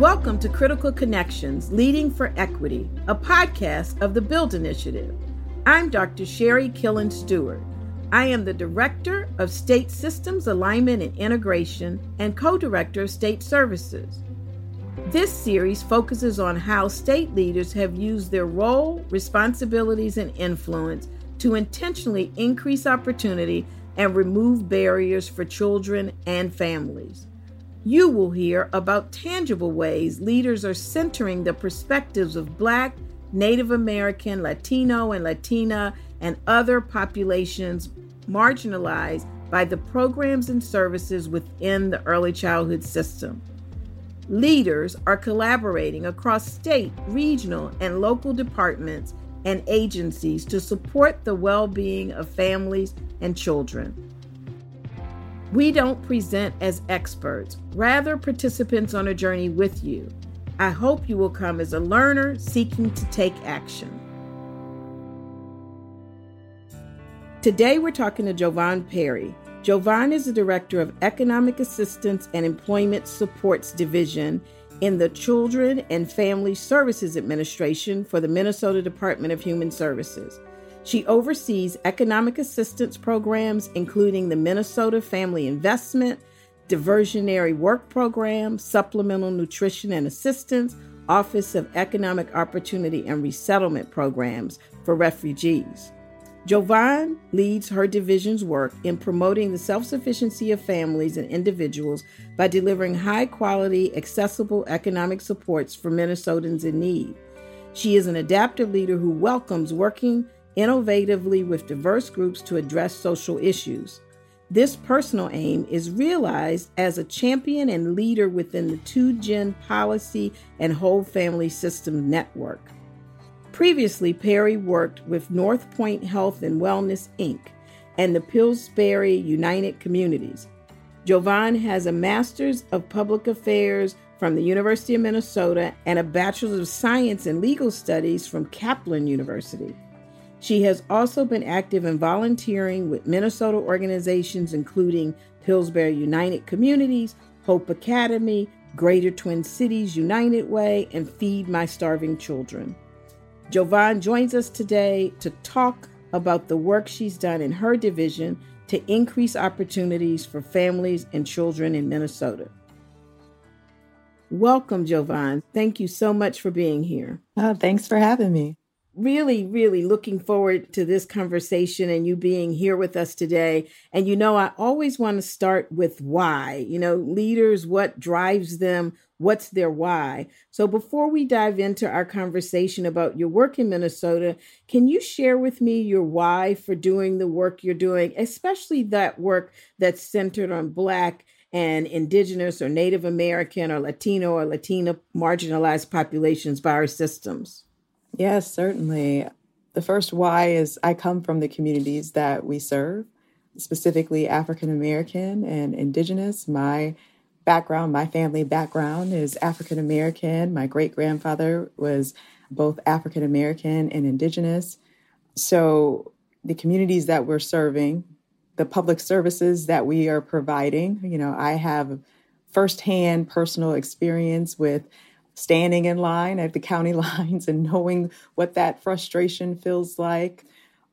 Welcome to Critical Connections Leading for Equity, a podcast of the Build Initiative. I'm Dr. Sherri Killins Stewart. I am the Director of State Systems Alignment and Integration and co director of State Services. This series focuses on how state leaders have used their role, responsibilities, and influence to intentionally increase opportunity and remove barriers for children and families. You will hear about tangible ways leaders are centering the perspectives of Black, Native American, Latino, and Latina, and other populations marginalized by the programs and services within the early childhood system. Leaders are collaborating across state, regional, and local departments and agencies to support the well being of families and children. We don't present as experts, rather, participants on a journey with you. I hope you will come as a learner seeking to take action. Today, we're talking to Jovon Perry. Jovon is the Director of Economic Assistance and Employment Supports Division in the Children and Family Services Administration for the Minnesota Department of Human Services. She oversees economic assistance programs, including the Minnesota Family Investment, Diversionary Work Program, Supplemental Nutrition and Assistance, Office of Economic Opportunity and Resettlement Programs for refugees. Jovon leads her division's work in promoting the self sufficiency of families and individuals by delivering high quality, accessible economic supports for Minnesotans in need. She is an adaptive leader who welcomes working innovatively with diverse groups to address social issues. This personal aim is realized as a champion and leader within the 2Gen Policy and Whole Family Systems Network. Previously, Perry worked with North Point Health and Wellness, Inc., and the Pillsbury United Communities. Jovon has a Master's of Public Affairs from the University of Minnesota and a Bachelor's of Science in Legal Studies from Kaplan University. She has also been active in volunteering with Minnesota organizations including Pillsbury United Communities, Hope Academy, Greater Twin Cities United Way, and Feed My Starving Children. Jovon joins us today to talk about the work she's done in her division to increase opportunities for families and children in Minnesota. Welcome, Jovon. Thank you so much for being here. Oh, thanks for having me really, really looking forward to this conversation and you being here with us today. And you know, I always want to start with why. You know, leaders, what drives them? What's their why? So before we dive into our conversation about your work in Minnesota, can you share with me your why for doing the work you're doing, especially that work that's centered on Black and Indigenous or Native American or Latino or Latina marginalized populations by our systems? Yes, certainly. The first why is I come from the communities that we serve, specifically African American and Indigenous. My background, my family background is African American. My great grandfather was both African American and Indigenous. So the communities that we're serving, the public services that we are providing, you know, I have firsthand personal experience with standing in line at the county lines and knowing what that frustration feels like.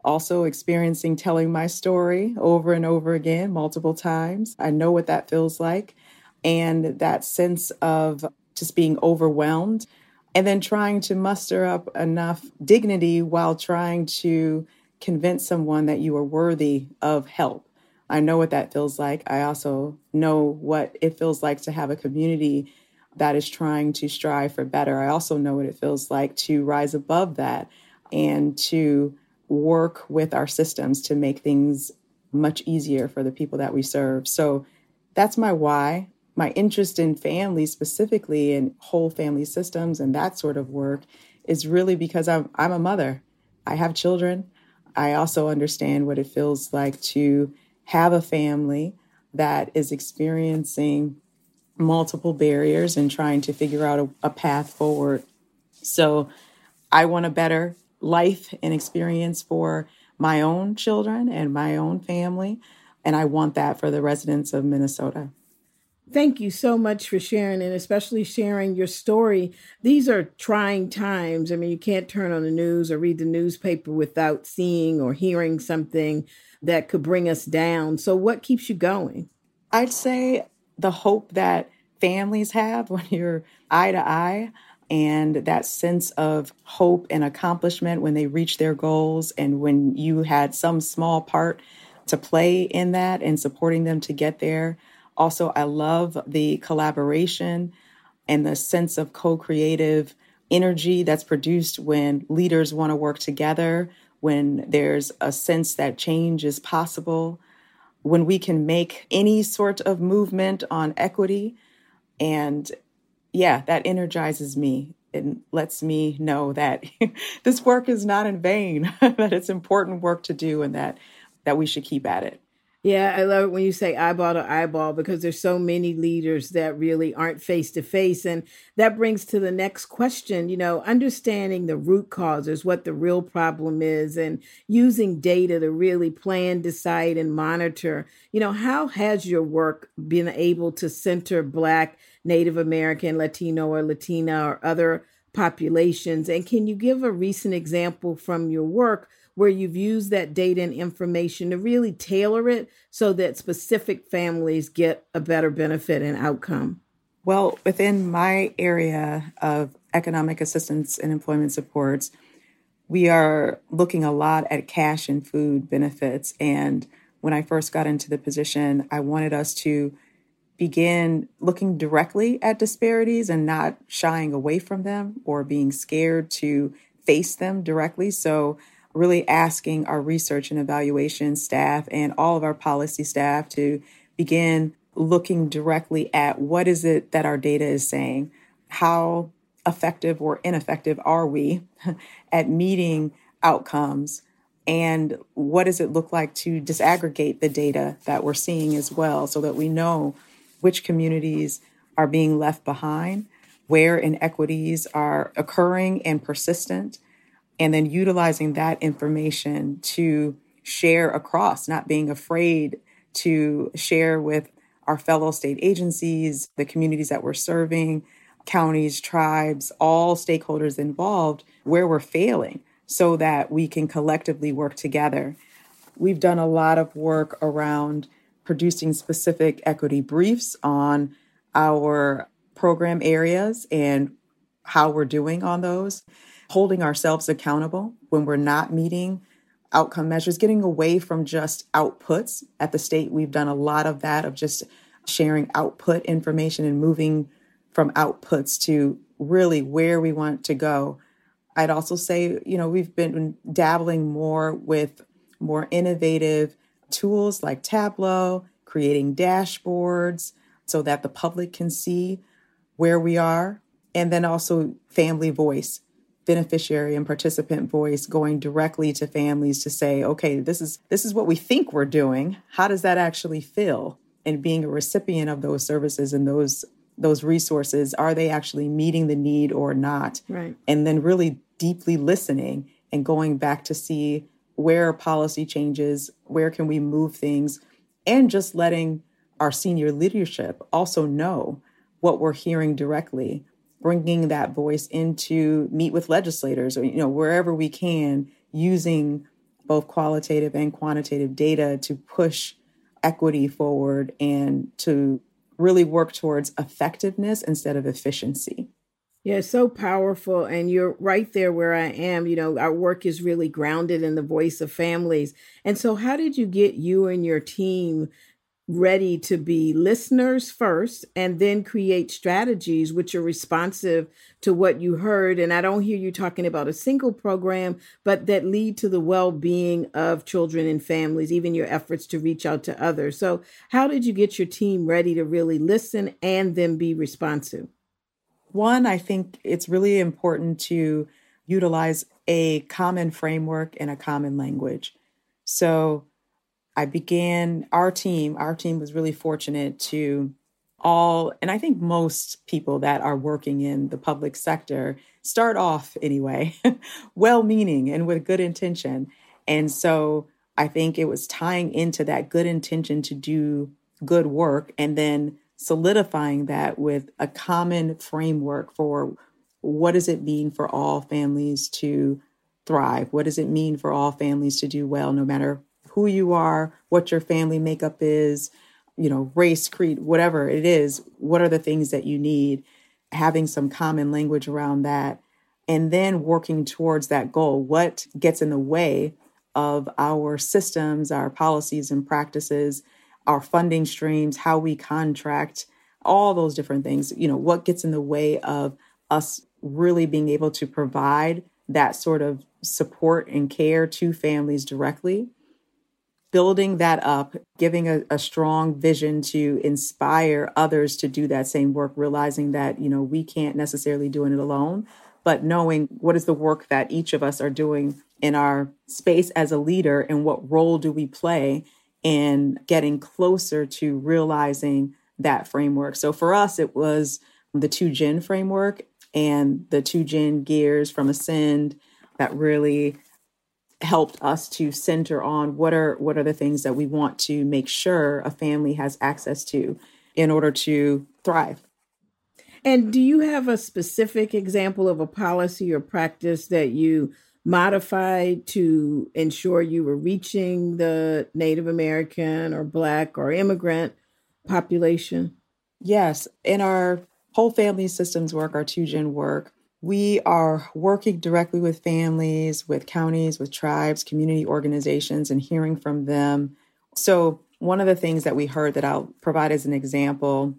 Also, experiencing telling my story over and over again, multiple times. I know what that feels like. And that sense of just being overwhelmed. And then trying to muster up enough dignity while trying to convince someone that you are worthy of help. I know what that feels like. I also know what it feels like to have a community that is trying to strive for better. I also know what it feels like to rise above that and to work with our systems to make things much easier for the people that we serve. So that's my why. My interest in family, specifically in whole family systems and that sort of work, is really because I'm, I'm a mother. I have children. I also understand what it feels like to have a family that is experiencing multiple barriers and trying to figure out a, a path forward. So I want a better life and experience for my own children and my own family. And I want that for the residents of Minnesota. Thank you so much for sharing and especially sharing your story. These are trying times. I mean, you can't turn on the news or read the newspaper without seeing or hearing something that could bring us down. So, what keeps you going? I'd say the hope that families have when you're eye to eye and that sense of hope and accomplishment when they reach their goals and when you had some small part to play in that and supporting them to get there. Also, I love the collaboration and the sense of co creative energy that's produced when leaders want to work together, when there's a sense that change is possible, when we can make any sort of movement on equity. And yeah, that energizes me. It lets me know that this work is not in vain, that it's important work to do and that that we should keep at it. Yeah, I love it when you say eyeball to eyeball because there's so many leaders that really aren't face to face. And that brings to the next question, you know, understanding the root causes, what the real problem is, and using data to really plan, decide, and monitor. You know, how has your work been able to center Black, Native American, Latino, or Latina, or other populations? And can you give a recent example from your work? Where you've used that data and information to really tailor it so that specific families get a better benefit and outcome? Well, within my area of economic assistance and employment supports, we are looking a lot at cash and food benefits. And when I first got into the position, I wanted us to begin looking directly at disparities and not shying away from them or being scared to face them directly. So really asking our research and evaluation staff and all of our policy staff to begin looking directly at what is it that our data is saying? How effective or ineffective are we at meeting outcomes? And what does it look like to disaggregate the data that we're seeing as well so that we know which communities are being left behind, where inequities are occurring and persistent, and then utilizing that information to share across, not being afraid to share with our fellow state agencies, the communities that we're serving, counties, tribes, all stakeholders involved, where we're failing so that we can collectively work together. We've done a lot of work around producing specific equity briefs on our program areas and how we're doing on those holding ourselves accountable when we're not meeting outcome measures, getting away from just outputs. At the state, we've done a lot of that, of just sharing output information and moving from outputs to really where we want to go. I'd also say, you know, we've been dabbling more with more innovative tools like Tableau, creating dashboards so that the public can see where we are, and then also family voice beneficiary and participant voice going directly to families to say okay this is this is what we think we're doing. How does that actually feel? And being a recipient of those services and those those resources are they actually meeting the need or not? Right. And then really deeply listening and going back to see where policy changes where can we move things and just letting our senior leadership also know what we're hearing directly bringing that voice into meet with legislators or you know wherever we can using both qualitative and quantitative data to push equity forward and to really work towards effectiveness instead of efficiency. Yeah, so powerful. And you're right there where I am. You know, our work is really grounded in the voice of families. And so, how did you get you and your team ready to be listeners first and then create strategies which are responsive to what you heard. And I don't hear you talking about a single program, but that lead to the well being of children and families, even your efforts to reach out to others. So, how did you get your team ready to really listen and then be responsive? One, I think it's really important to utilize a common framework and a common language. So, I began our team, our team was really fortunate to all, and I think most people that are working in the public sector start off anyway, well meaning and with good intention. And so I think it was tying into that good intention to do good work and then solidifying that with a common framework for what does it mean for all families to thrive? What does it mean for all families to do well, no matter who you are, what your family makeup is, you know, race, creed, whatever it is? What are the things that you need? Having some common language around that, and then working towards that goal. What gets in the way of our systems, our policies and practices, our funding streams, how we contract, all those different things? You know, what gets in the way of us really being able to provide that sort of support and care to families directly building that up giving a, a, strong vision to inspire others to do that same work realizing that you know we can't necessarily do it alone but knowing what is the work that each of us are doing in our space as a leader and what role do we play in getting closer to realizing that framework. So for us it was the two gen framework and the two gen gears from Ascend that really helped us to center on what are what are the things that we want to make sure a family has access to in order to thrive. And do you have a specific example of a policy or practice that you modified to ensure you were reaching the Native American or Black or immigrant population? Yes. In our whole family systems work, our two gen work, we are working directly with families, with counties, with tribes, community organizations, and hearing from them. So, one of the things that we heard that I'll provide as an example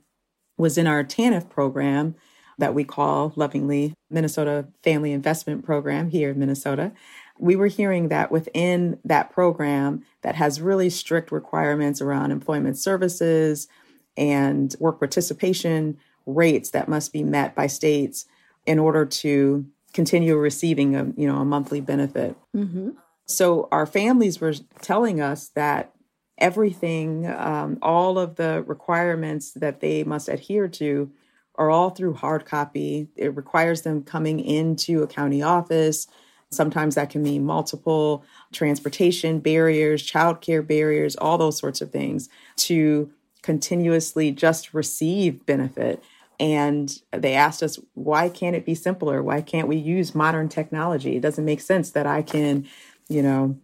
was in our TANF program that we call lovingly Minnesota Family Investment Program here in Minnesota. We were hearing that within that program that has really strict requirements around employment services and work participation rates that must be met by states in order to continue receiving a you know a monthly benefit. Mm-hmm. So our families were telling us that everything, um, all of the requirements that they must adhere to, are all through hard copy. It requires them coming into a county office. Sometimes that can mean multiple transportation barriers, childcare barriers, all those sorts of things to continuously just receive benefit. And they asked us, why can't it be simpler? Why can't we use modern technology? It doesn't make sense that I can, you know,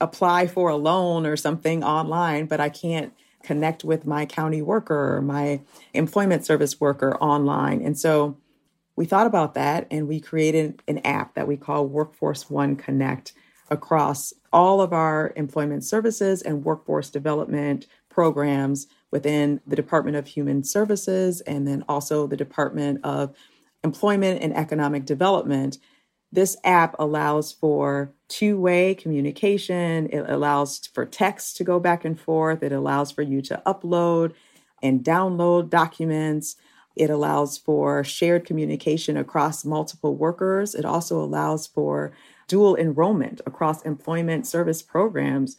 apply for a loan or something online, but I can't connect with my county worker or my employment service worker online. And so we thought about that and we created an app that we call Workforce One Connect across all of our employment services and workforce development programs within the Department of Human Services and then also the Department of Employment and Economic Development. This app allows for two way communication. It allows for text to go back and forth. It allows for you to upload and download documents. It allows for shared communication across multiple workers. It also allows for dual enrollment across employment service programs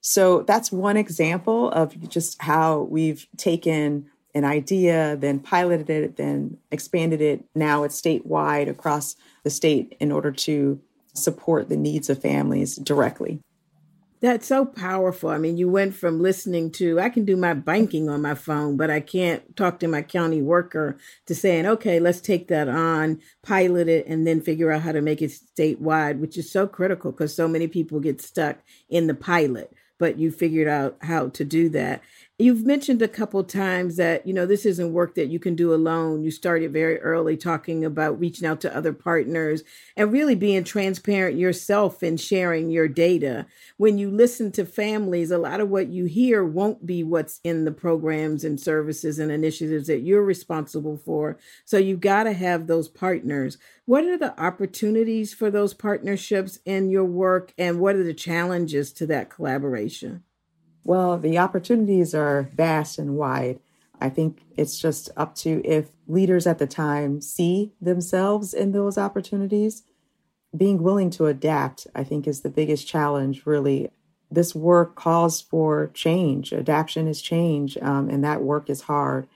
so that's one example of just how we've taken an idea, then piloted it, then expanded it. Now it's statewide across the state in order to support the needs of families directly. That's so powerful. I mean, you went from listening to, I can do my banking on my phone, but I can't talk to my county worker to saying, okay, let's take that on, pilot it, and then figure out how to make it statewide, which is so critical because so many people get stuck in the pilot but you figured out how to do that. You've mentioned a couple times that, you know, this isn't work that you can do alone. You started very early talking about reaching out to other partners and really being transparent yourself and sharing your data. When you listen to families, a lot of what you hear won't be what's in the programs and services and initiatives that you're responsible for. So you've got to have those partners. What are the opportunities for those partnerships in your work and what are the challenges to that collaboration? Well, the opportunities are vast and wide. I think it's just up to if leaders at the time see themselves in those opportunities. Being willing to adapt, I think, is the biggest challenge, really. This work calls for change. Adaptation is change, um, and that work is hard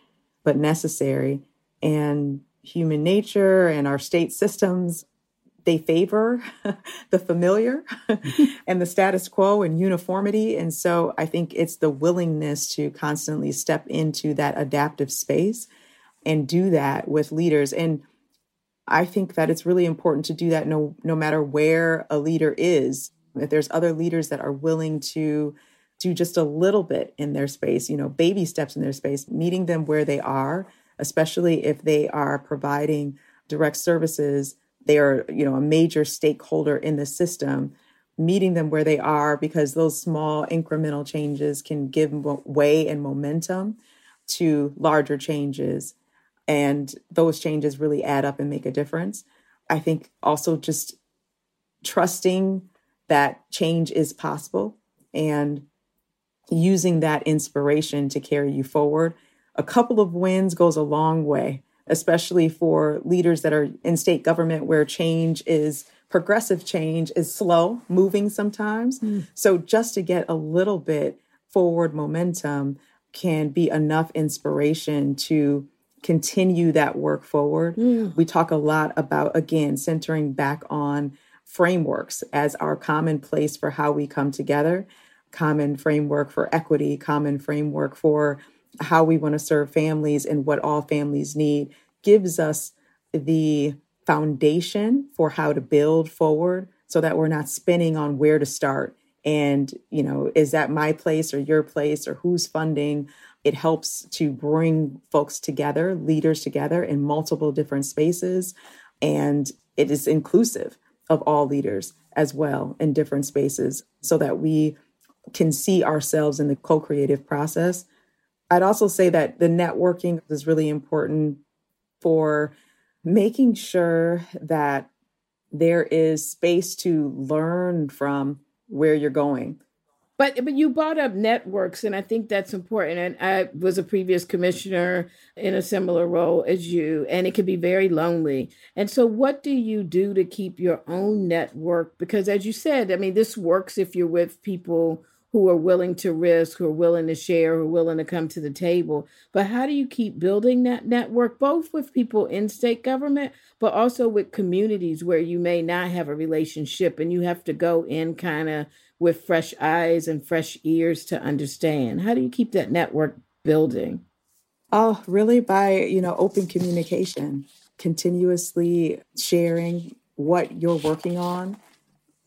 but necessary. And human nature and our state systems they favor the familiar and the status quo and uniformity. And so I think it's the willingness to constantly step into that adaptive space and do that with leaders. And I think that it's really important to do that no, no matter where a leader is. If there's other leaders that are willing to do just a little bit in their space, you know, baby steps in their space, meeting them where they are, especially if they are providing direct services they are you know a major stakeholder in the system meeting them where they are because those small incremental changes can give way and momentum to larger changes. And those changes really add up and make a difference. I think also just trusting that change is possible and using that inspiration to carry you forward. A couple of wins goes a long way especially for leaders that are in state government where change is progressive change is slow moving sometimes. Mm. So just to get a little bit forward momentum can be enough inspiration to continue that work forward. Mm. We talk a lot about, again, centering back on frameworks as our common place for how we come together, common framework for equity, common framework for how we want to serve families and what all families need gives us the foundation for how to build forward so that we're not spinning on where to start. And you know is that my place or your place or who's funding? It helps to bring folks together leaders together in multiple different spaces. And it is inclusive of all leaders as well in different spaces so that we can see ourselves in the co-creative process I'd also say that the networking is really important for making sure that there is space to learn from where you're going. But but you brought up networks, and I think that's important. And I was a previous commissioner in a similar role as you, and it can be very lonely. And so, what do you do to keep your own network? Because as you said, I mean, this works if you're with people who are willing to risk, who are willing to share, who are willing to come to the table. But how do you keep building that network, both with people in state government, but also with communities where you may not have a relationship and you have to go in kind of with fresh eyes and fresh ears to understand? How do you keep that network building? Oh, really by, you know, open communication, continuously sharing what you're working on.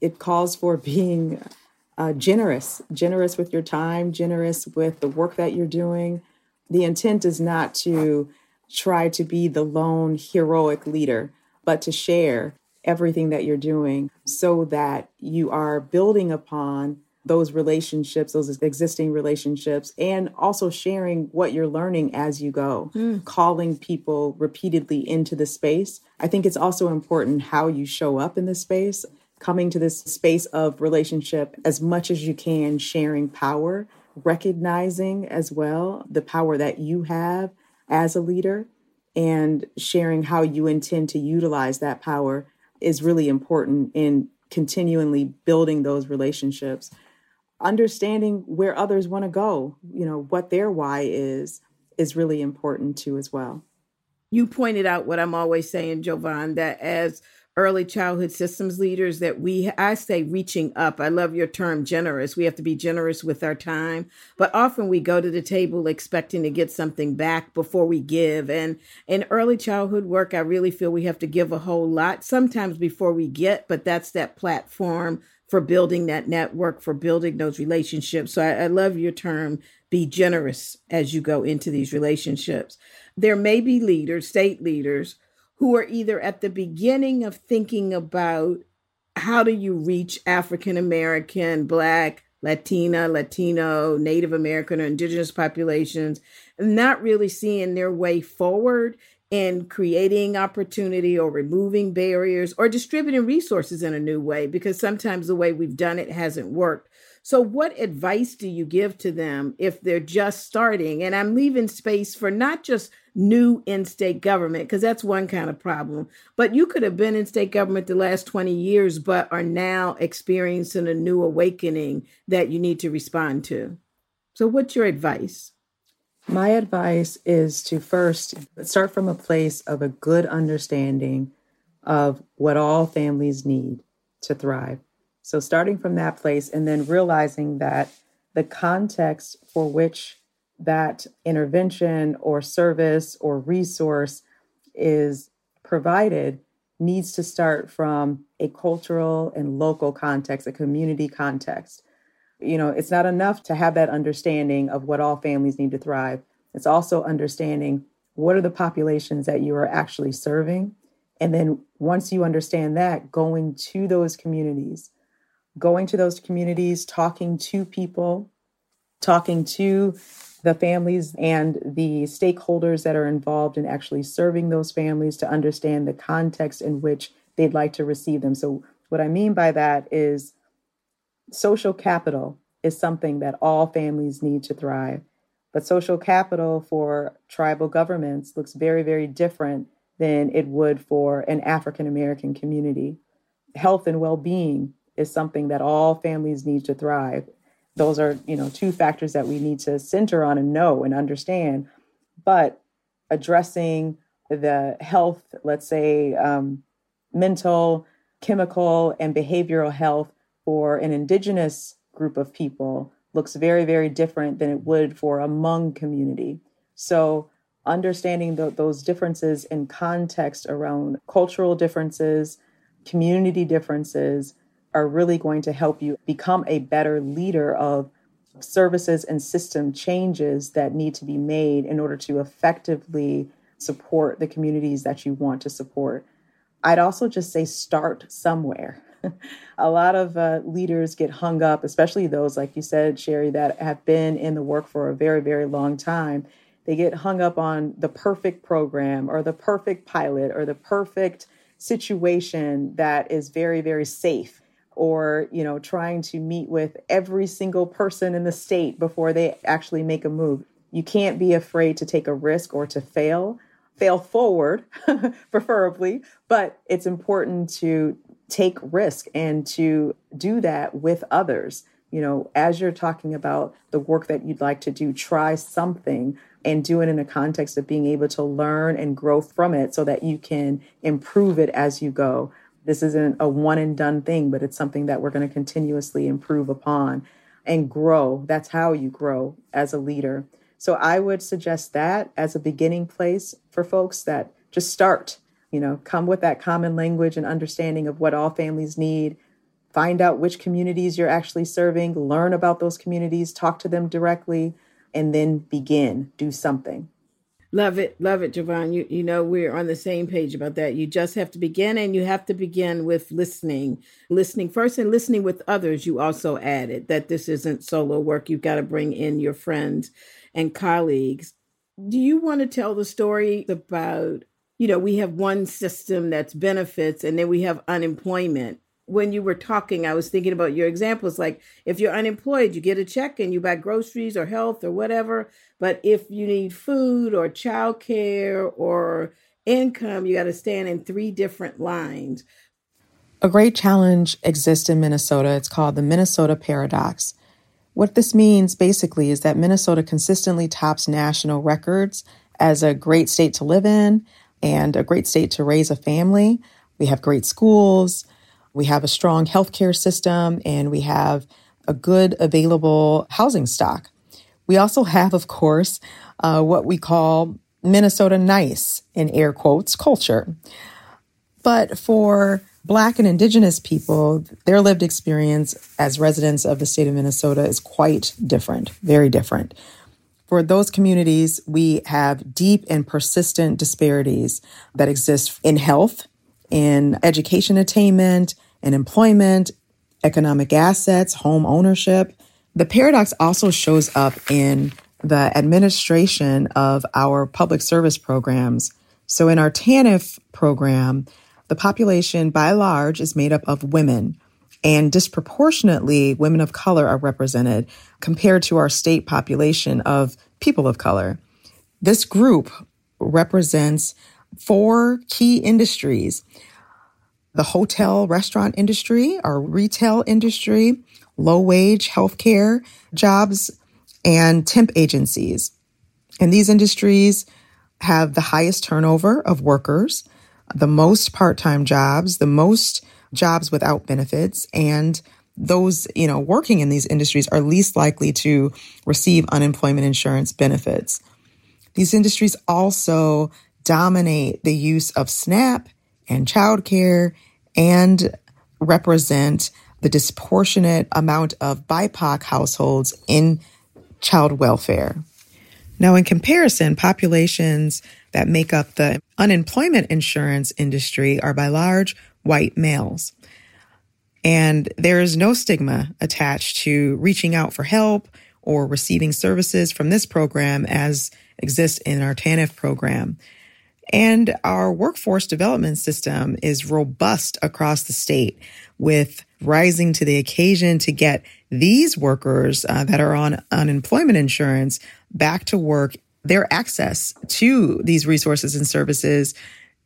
It calls for being uh, generous, generous with your time, generous with the work that you're doing. The intent is not to try to be the lone heroic leader, but to share everything that you're doing so that you are building upon those relationships, those existing relationships, and also sharing what you're learning as you go, mm. calling people repeatedly into the space. I think it's also important how you show up in the space coming to this space of relationship as much as you can, sharing power, recognizing as well the power that you have as a leader, and sharing how you intend to utilize that power is really important in continually building those relationships. Understanding where others want to go, you know, what their why is, is really important too, as well. You pointed out what I'm always saying, Jovon, that as early childhood systems leaders that we i say reaching up. I love your term generous. We have to be generous with our time. But often we go to the table expecting to get something back before we give. And in early childhood work i really feel we have to give a whole lot sometimes before we get but that's that platform for building that network for building those relationships. So I, I love your term be generous as you go into these relationships. There may be leaders state leaders who are either at the beginning of thinking about how do you reach African American, Black, Latina, Latino, Native American, or Indigenous populations, not really seeing their way forward in creating opportunity or removing barriers or distributing resources in a new way because sometimes the way we've done it hasn't worked. So, what advice do you give to them if they're just starting? And I'm leaving space for not just new in state government, because that's one kind of problem, but you could have been in state government the last 20 years, but are now experiencing a new awakening that you need to respond to. So, what's your advice? My advice is to first start from a place of a good understanding of what all families need to thrive. So, starting from that place and then realizing that the context for which that intervention or service or resource is provided needs to start from a cultural and local context, a community context. You know, it's not enough to have that understanding of what all families need to thrive. It's also understanding what are the populations that you are actually serving. And then once you understand that, going to those communities, going to those communities, talking to people, talking to the families and the stakeholders that are involved in actually serving those families to understand the context in which they'd like to receive them. So, what I mean by that is social capital is something that all families need to thrive. But social capital for tribal governments looks very, very different than it would for an African American community. Health and well being is something that all families need to thrive. Those are, you know, two factors that we need to center on and know and understand. But addressing the health, let's say um, mental, chemical, and behavioral health for an indigenous group of people looks very, very different than it would for a Hmong community. So, understanding the, those differences in context around cultural differences, community differences are really going to help you become a better leader of services and system changes that need to be made in order to effectively support the communities that you want to support. I'd also just say start somewhere. a lot of uh, leaders get hung up, especially those, like you said, Sherri, that have been in the work for a very, very long time. They get hung up on the perfect program or the perfect pilot or the perfect situation that is very, very safe or you know trying to meet with every single person in the state before they actually make a move you can't be afraid to take a risk or to fail fail forward preferably but it's important to take risk and to do that with others. You know, as you're talking about the work that you'd like to do, try something and do it in the context of being able to learn and grow from it so that you can improve it as you go. This isn't a one and done thing, but it's something that we're going to continuously improve upon and grow. That's how you grow as a leader. So I would suggest that as a beginning place for folks that just start you know, come with that common language and understanding of what all families need. Find out which communities you're actually serving, learn about those communities, talk to them directly, and then begin, do something. Love it, love it, Javon. You you know we're on the same page about that. You just have to begin, and you have to begin with listening, listening first, and listening with others. You also added that this isn't solo work. You've got to bring in your friends and colleagues. Do you want to tell the story about you know, we have one system that's benefits and then we have unemployment. When you were talking, I was thinking about your examples like if you're unemployed, you get a check and you buy groceries or health or whatever. But if you need food or childcare or income, you got to stand in three different lines. A great challenge exists in Minnesota. It's called the Minnesota Paradox. What this means basically is that Minnesota consistently tops national records as a great state to live in, and a great state to raise a family. We have great schools. We have a strong healthcare system and we have a good available housing stock. We also have, of course, uh, what we call Minnesota nice in air quotes culture. But for Black and Indigenous people, their lived experience as residents of the state of Minnesota is quite different, very different. For those communities, we have deep and persistent disparities that exist in health, in education attainment, in employment, economic assets, home ownership. The paradox also shows up in the administration of our public service programs. So in our TANF program, the population by large is made up of women and disproportionately women of color are represented compared to our state population of people of color. This group represents four key industries the hotel restaurant industry, our retail industry, low wage healthcare jobs, and temp agencies. And these industries have the highest turnover of workers, the most part time jobs, the most jobs without benefits, and those, you know, working in these industries are least likely to receive unemployment insurance benefits. These industries also dominate the use of SNAP and childcare and represent the disproportionate amount of BIPOC households in child welfare. Now, in comparison, populations that make up the unemployment insurance industry are by large white males. And there is no stigma attached to reaching out for help or receiving services from this program as exists in our TANF program. And our workforce development system is robust across the state with rising to the occasion to get these workers uh, that are on unemployment insurance back to work. Their access to these resources and services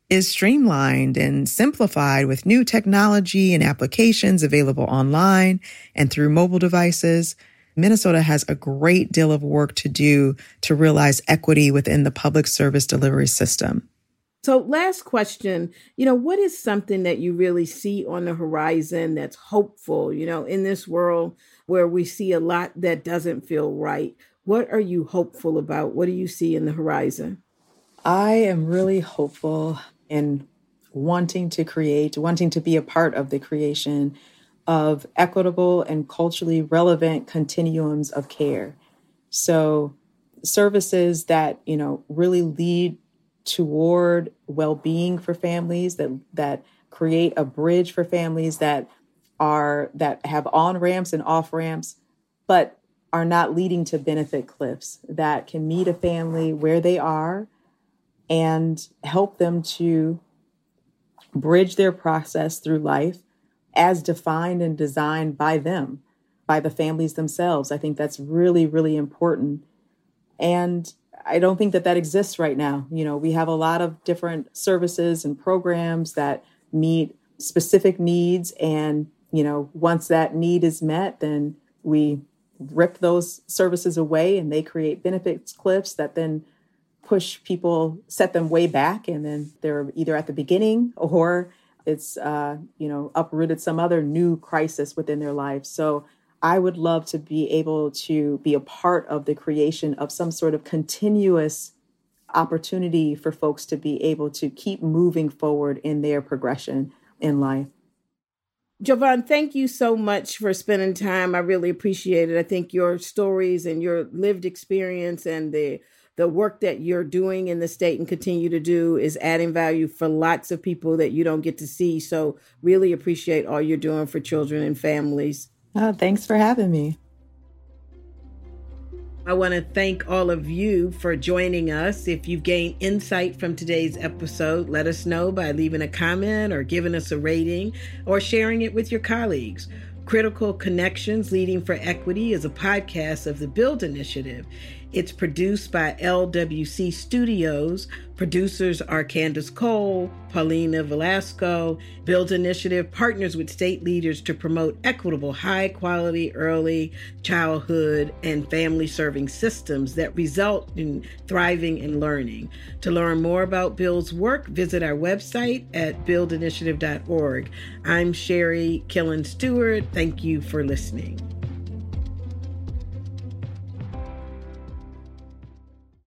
is streamlined and simplified with new technology and applications available online and through mobile devices. Minnesota has a great deal of work to do to realize equity within the public service delivery system. So, last question, you know, what is something that you really see on the horizon that's hopeful, you know, in this world where we see a lot that doesn't feel right? What are you hopeful about? What do you see in the horizon? I am really hopeful in wanting to create, wanting to be a part of the creation of equitable and culturally relevant continuums of care. So, services that, you know, really lead toward well-being for families that that create a bridge for families that are that have on ramps and off ramps but are not leading to benefit cliffs that can meet a family where they are and help them to bridge their process through life as defined and designed by them by the families themselves. I think that's really really important. And I don't think that that exists right now. You know, we have a lot of different services and programs that meet specific needs. And, you know, once that need is met, then we rip those services away and they create benefits cliffs that then push people, set them way back. And then they're either at the beginning or it's, uh, you know, uprooted some other new crisis within their lives. So I would love to be able to be a part of the creation of some sort of continuous opportunity for folks to be able to keep moving forward in their progression in life. Jovon, thank you so much for spending time. I really appreciate it. I think your stories and your lived experience and the the work that you're doing in the state and continue to do is adding value for lots of people that you don't get to see. So really appreciate all you're doing for children and families. Oh, thanks for having me. I want to thank all of you for joining us. If you've gained insight from today's episode, let us know by leaving a comment or giving us a rating or sharing it with your colleagues. Critical Connections Leading for Equity is a podcast of the Build Initiative. It's produced by LWC Studios. Producers are Candace Cole, Paulina Velasco. Build Initiative partners with state leaders to promote equitable, high quality early childhood and family serving systems that result in thriving and learning. To learn more about Build's work, visit our website at buildinitiative.org. I'm Sherri Killins Stewart. Thank you for listening.